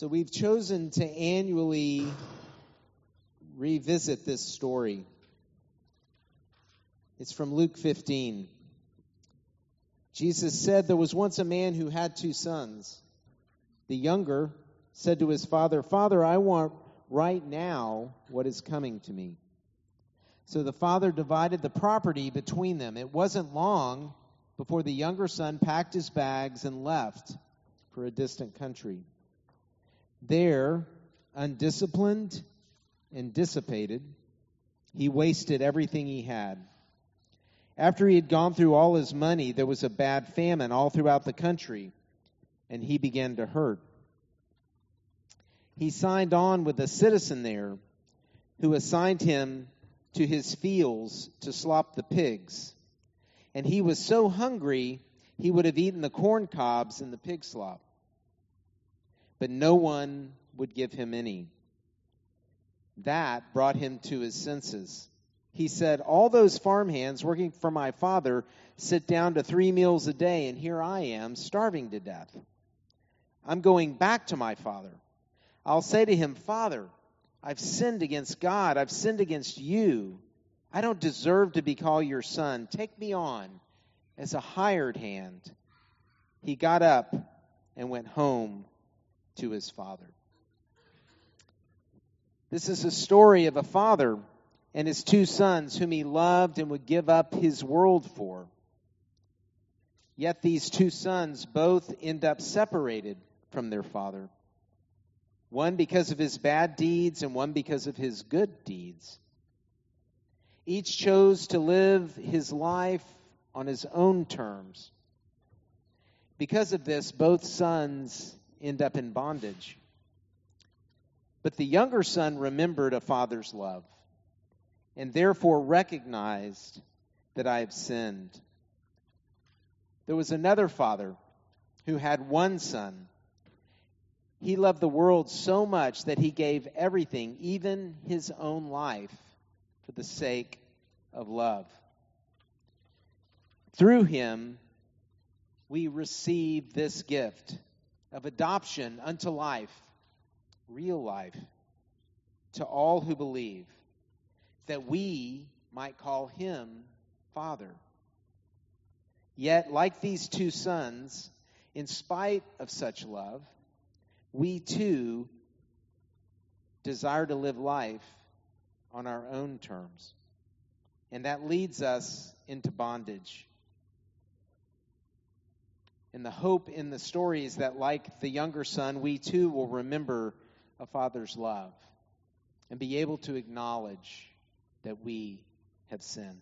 So we've chosen to annually revisit this story. It's from Luke 15. Jesus said, There was once a man who had two sons. The younger said to his father, Father, I want right now what is coming to me. So the father divided the property between them. It wasn't long before the younger son packed his bags and left for a distant country. There, undisciplined and dissipated, he wasted everything he had. After he had gone through all his money, there was a bad famine all throughout the country, and he began to hurt. He signed on with a citizen there who assigned him to his fields to slop the pigs. And he was so hungry, he would have eaten the corn cobs and the pig slop but no one would give him any. That brought him to his senses. He said, All those farmhands working for my father sit down to three meals a day, and here I am, starving to death. I'm going back to my father. I'll say to him, Father, I've sinned against God. I've sinned against you. I don't deserve to be called your son. Take me on as a hired hand. He got up and went home to his father. This is a story of a father and his two sons whom he loved and would give up his world for. Yet these two sons both end up separated from their father. One because of his bad deeds and one because of his good deeds. Each chose to live his life on his own terms. Because of this, both sons end up in bondage. But the younger son remembered a father's love and therefore recognized that I have sinned. There was another father who had one son. He loved the world so much that he gave everything, even his own life, for the sake of love. Through him, we receive this gift of adoption unto life, real life, to all who believe, that we might call him Father. Yet, like these two sons, in spite of such love, we too desire to live life on our own terms. And that leads us into bondage. And the hope in the story is that, like the younger son, we too will remember a father's love and be able to acknowledge that we have sinned.